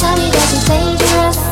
Tell me that you're dangerous.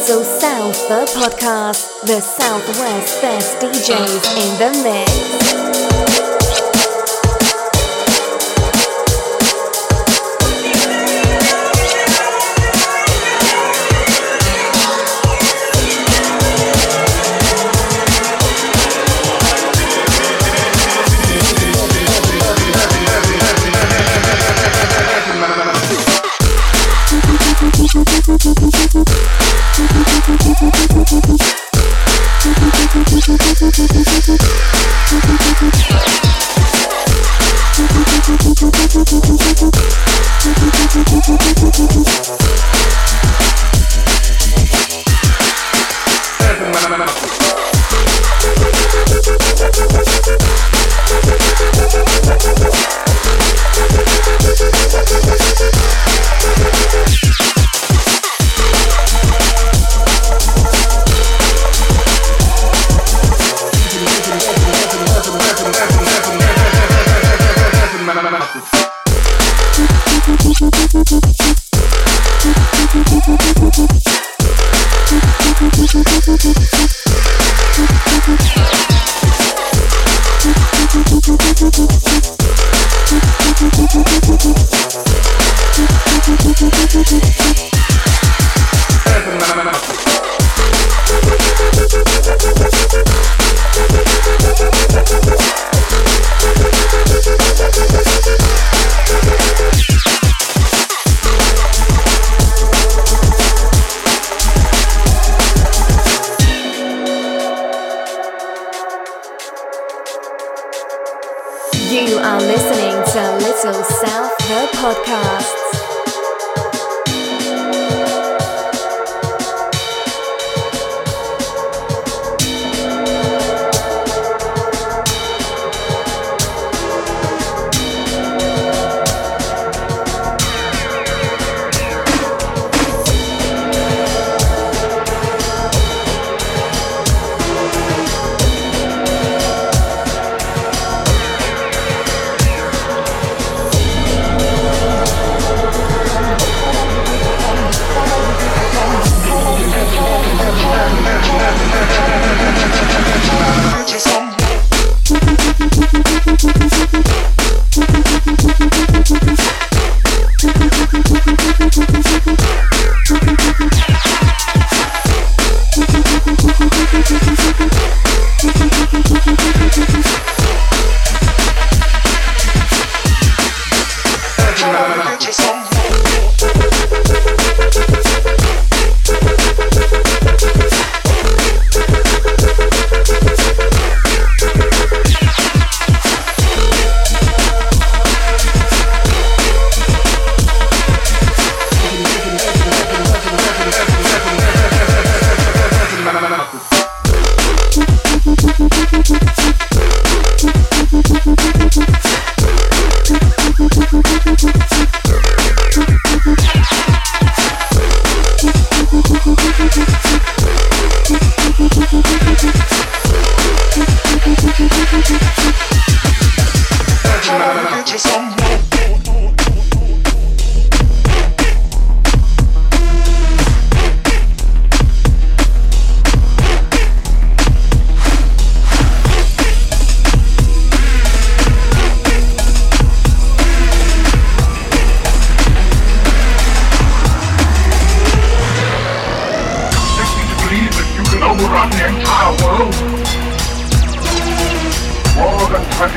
Little South, the podcast, the Southwest best DJs in the mix. You are listening to Little South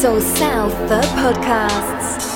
Little South, the podcasts.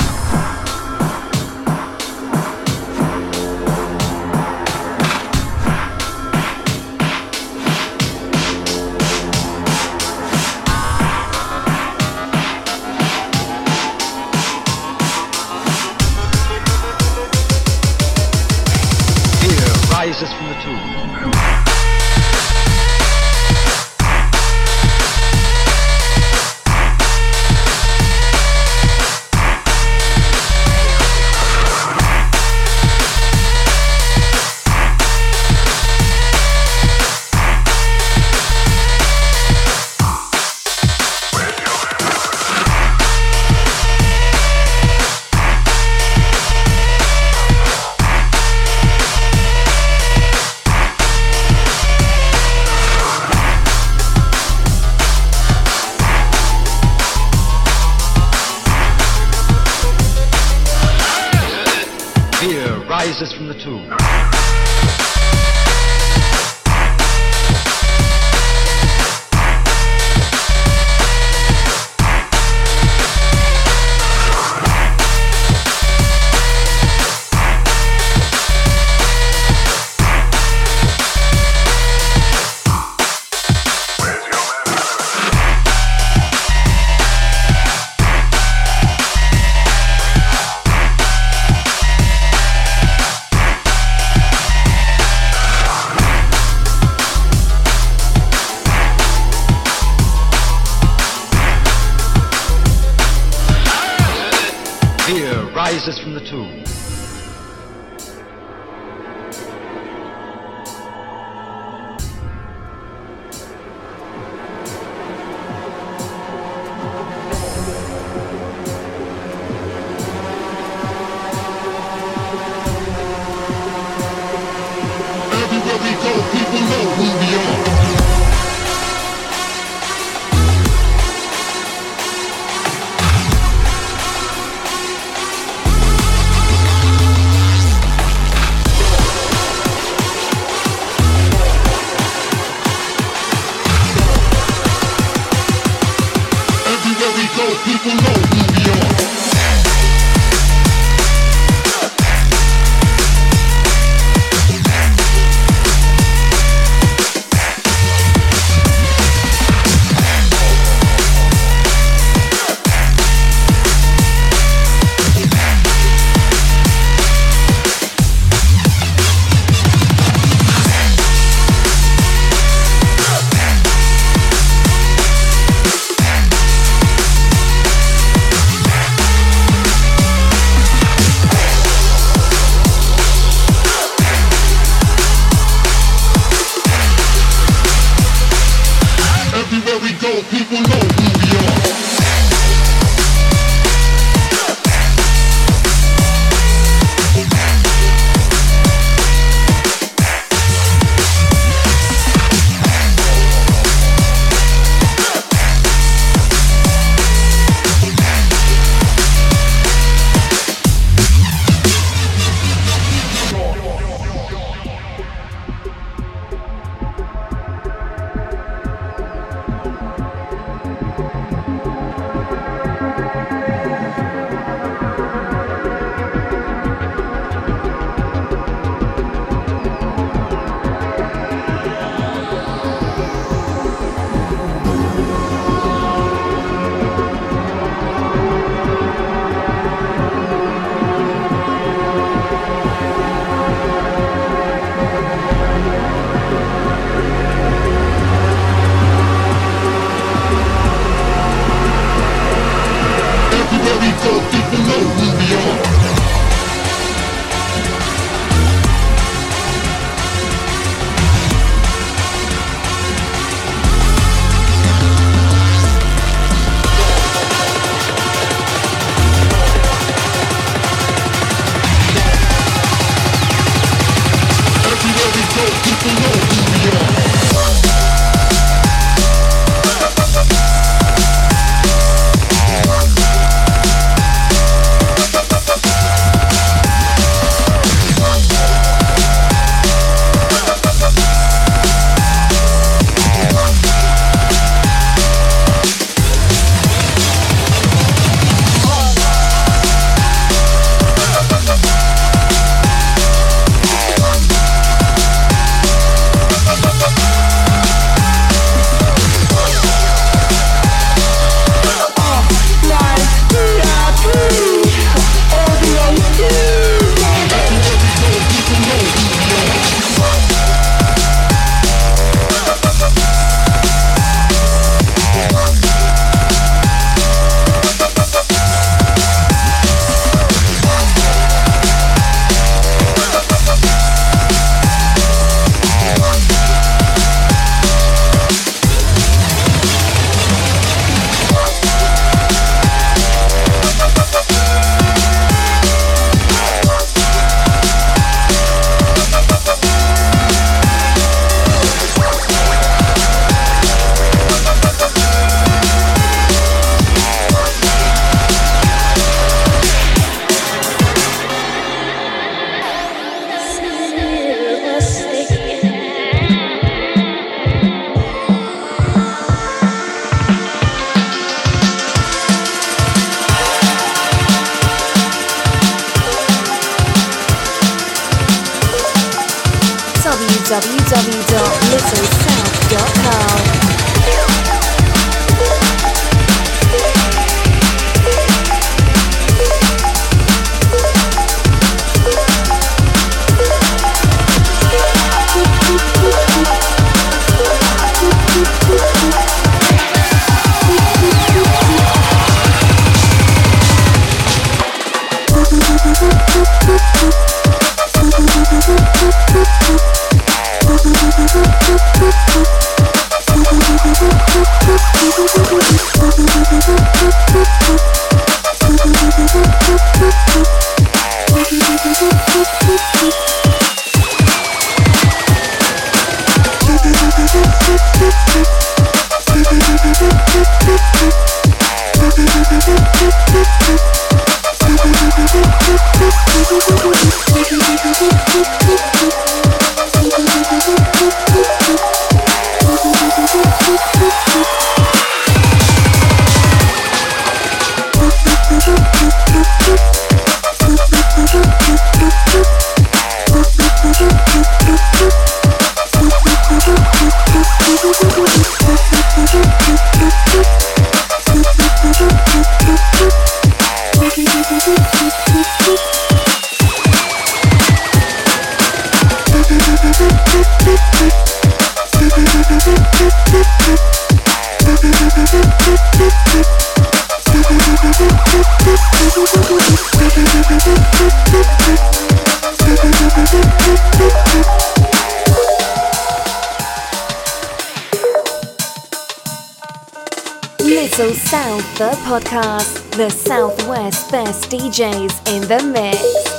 www.littlesouth.com. podcast, the Southwest best DJs in the mix.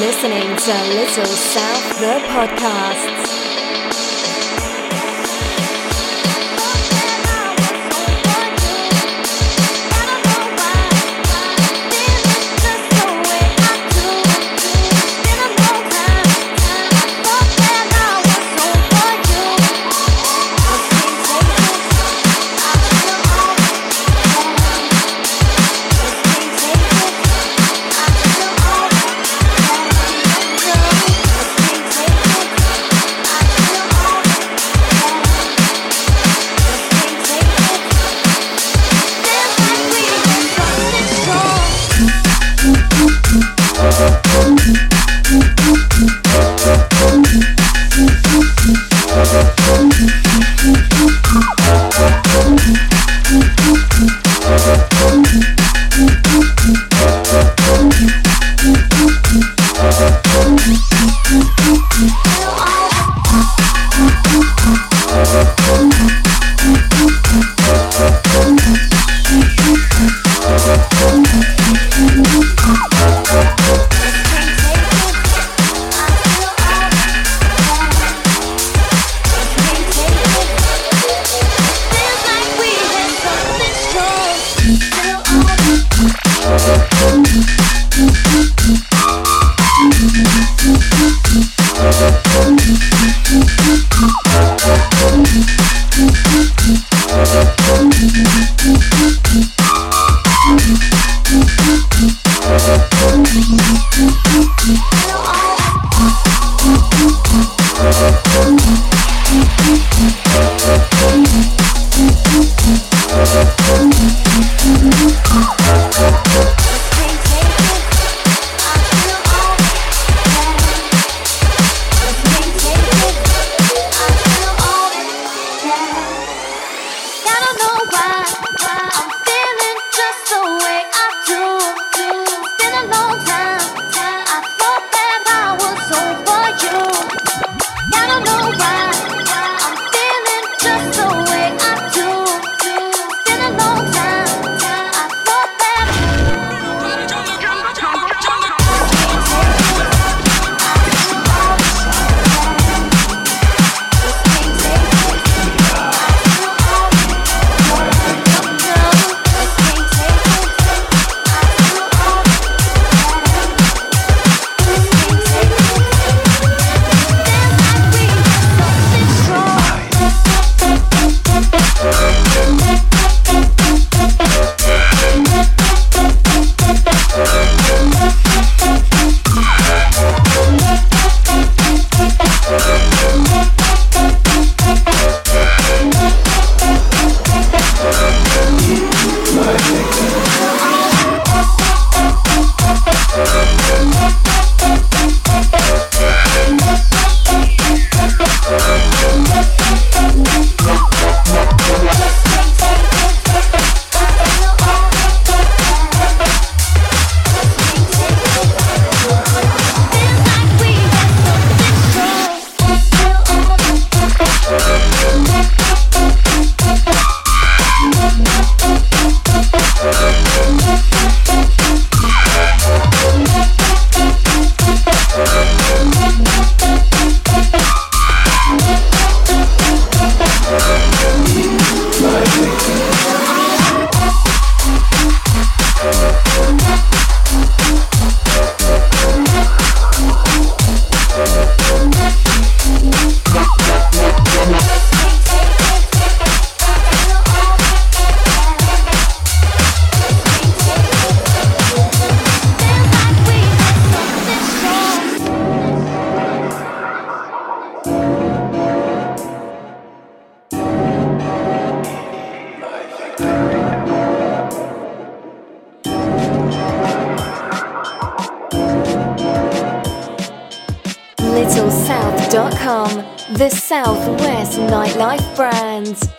listening to Little South the podcast. Southwest nightlife brand.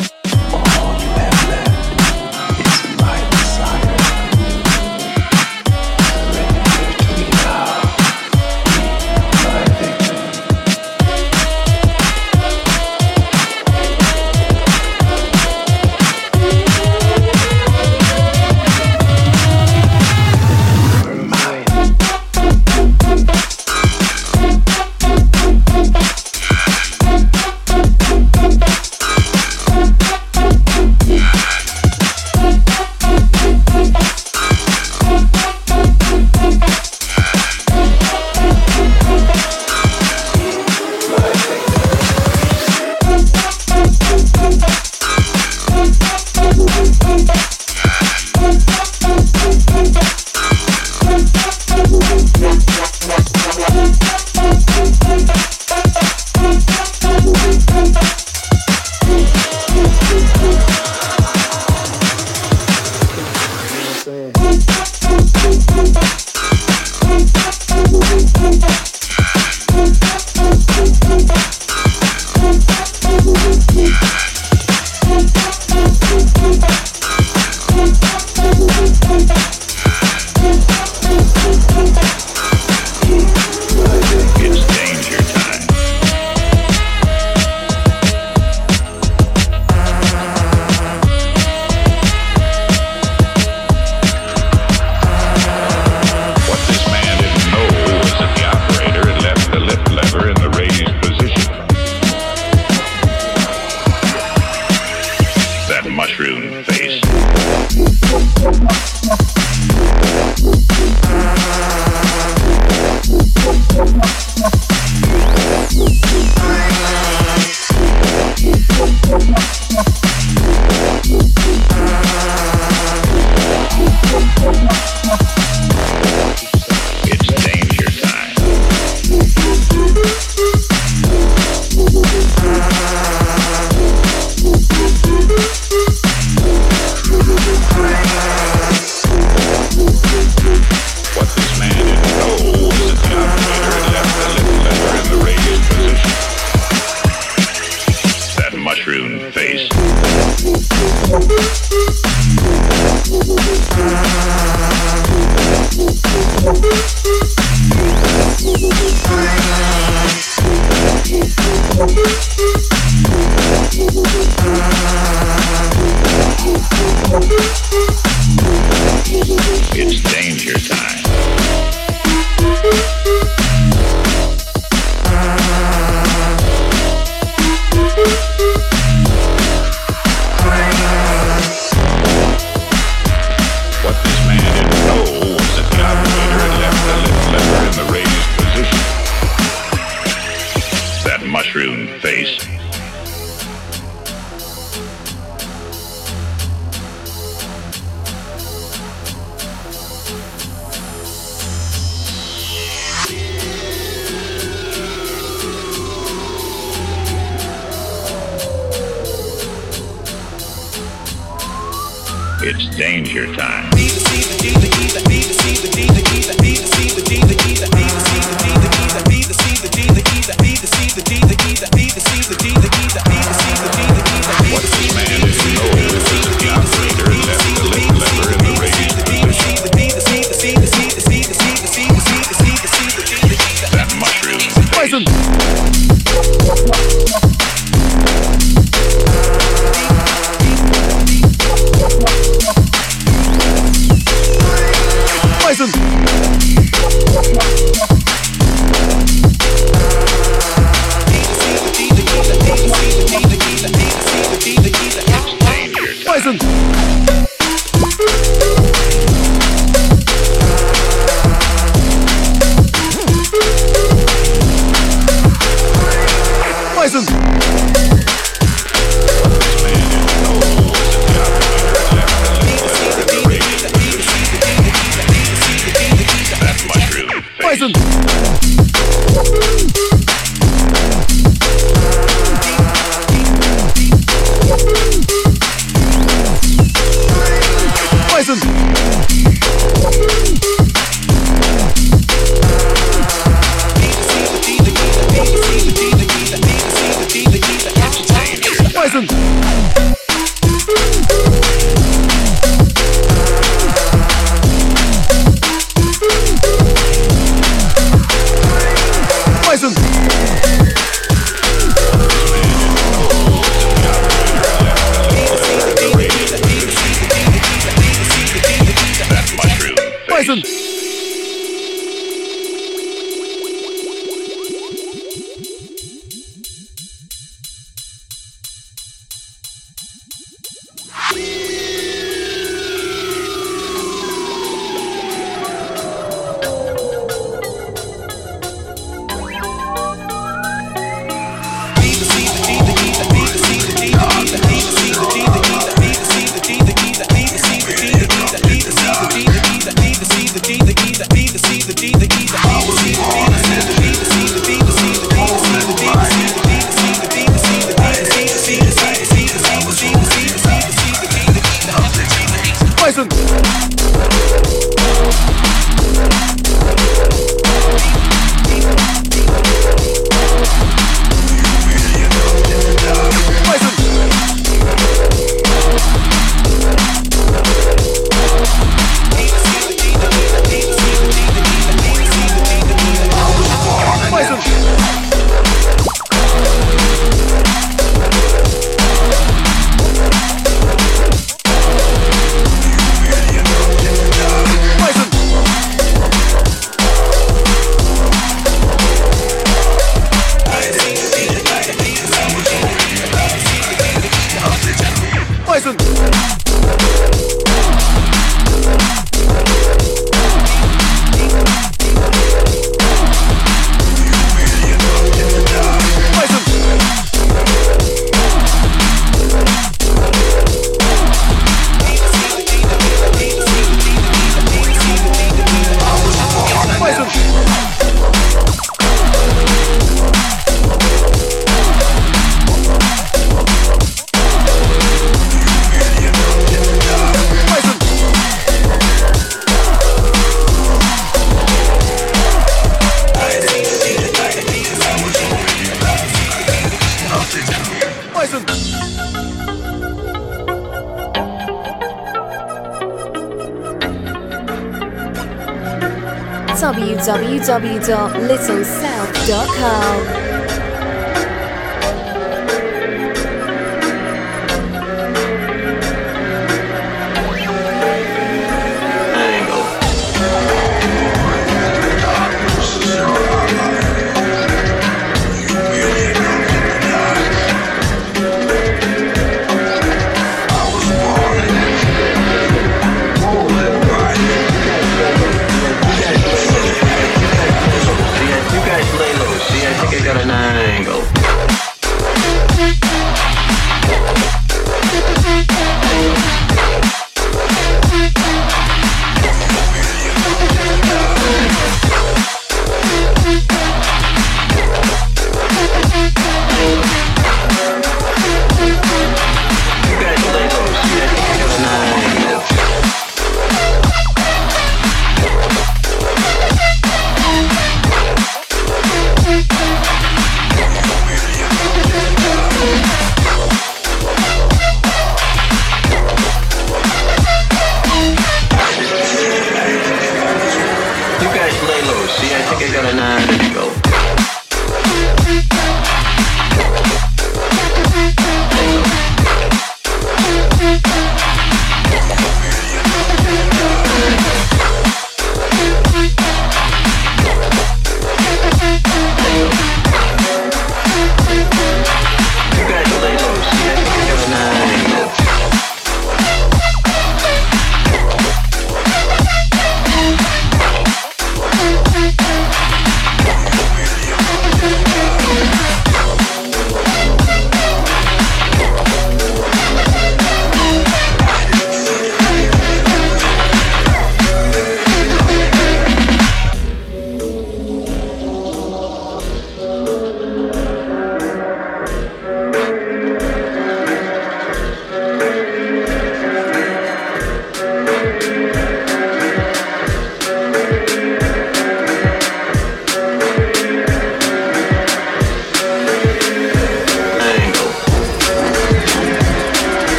the deep.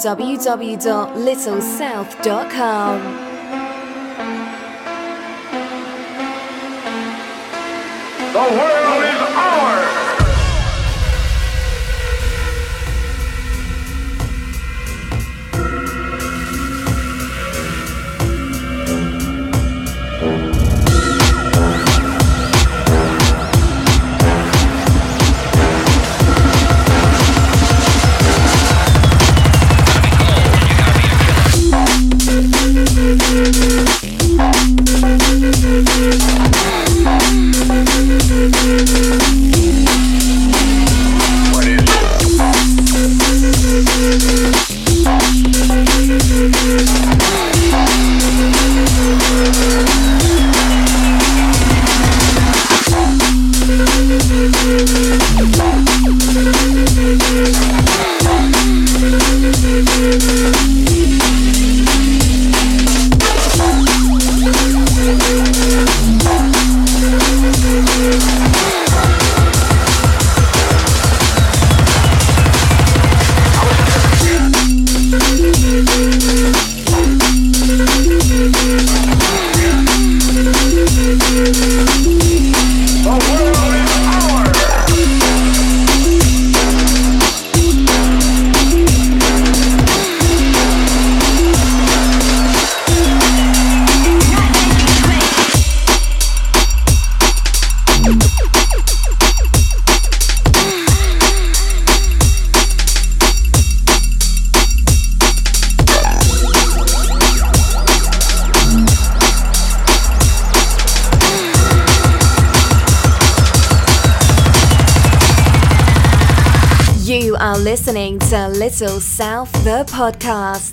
www.littlesouth.com. to South the podcasts.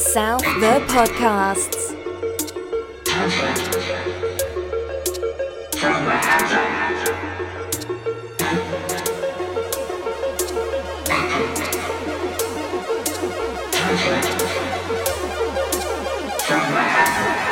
South the podcasts. From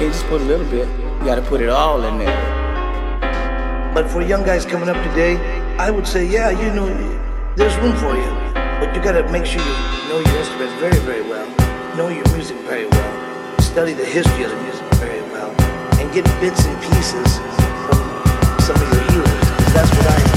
Can't just put a little bit. You gotta put it all in there. But for young guys coming up today, I would say, yeah, you know, there's room for you. But you gotta make sure you know your instruments very, very well, know your music very well, study the history of the music very well, and get bits and pieces from some of your. 'cause that's what I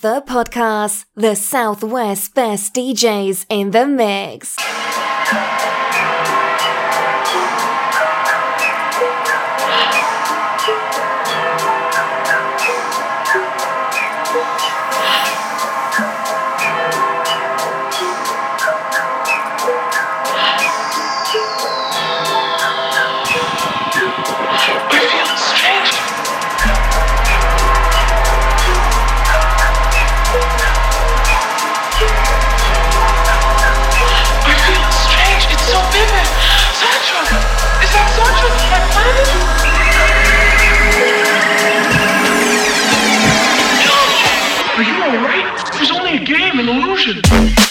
the podcast, the Southwest best DJs in the mix. Revolution.